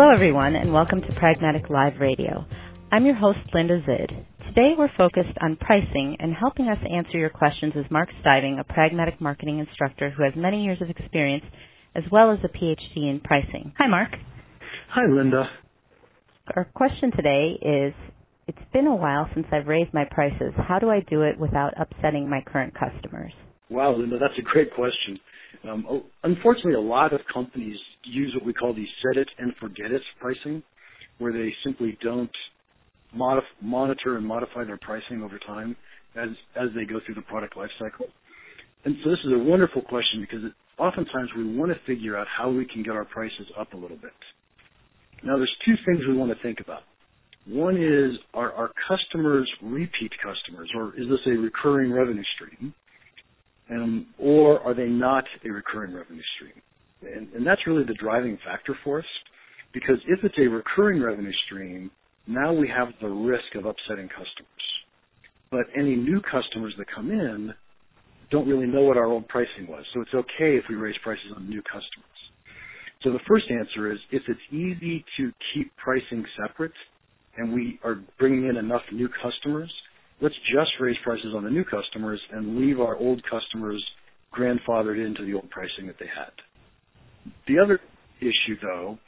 Hello, everyone, and welcome to Pragmatic Live Radio. I'm your host, Linda Zid. Today we're focused on pricing and helping us answer your questions is Mark Stiving, a pragmatic marketing instructor who has many years of experience as well as a PhD in pricing. Hi, Mark. Hi, Linda. Our question today is It's been a while since I've raised my prices. How do I do it without upsetting my current customers? Wow, Linda, that's a great question. Um, oh, unfortunately, a lot of companies use what we call the set it and forget it pricing, where they simply don't modif- monitor and modify their pricing over time as as they go through the product life cycle. And so this is a wonderful question because it, oftentimes we want to figure out how we can get our prices up a little bit. Now, there's two things we want to think about. One is are our customers repeat customers, or is this a recurring revenue stream? Um, or are they not a recurring revenue stream? And, and that's really the driving factor for us, because if it's a recurring revenue stream, now we have the risk of upsetting customers. But any new customers that come in don't really know what our old pricing was, so it's okay if we raise prices on new customers. So the first answer is if it's easy to keep pricing separate and we are bringing in enough new customers, let's just raise prices on the new customers and leave our old customers grandfathered into the old pricing that they had. The other issue though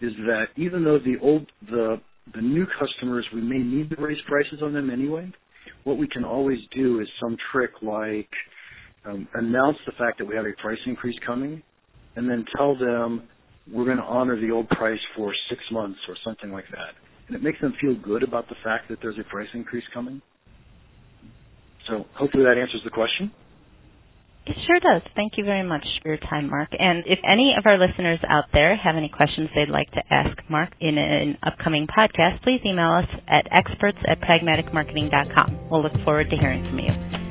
is that even though the old the the new customers we may need to raise prices on them anyway, what we can always do is some trick like um, announce the fact that we have a price increase coming and then tell them we're going to honor the old price for six months or something like that. And it makes them feel good about the fact that there's a price increase coming. So hopefully that answers the question. Sure does. Thank you very much for your time, Mark. And if any of our listeners out there have any questions they'd like to ask Mark in an upcoming podcast, please email us at experts at pragmaticmarketing.com. We'll look forward to hearing from you.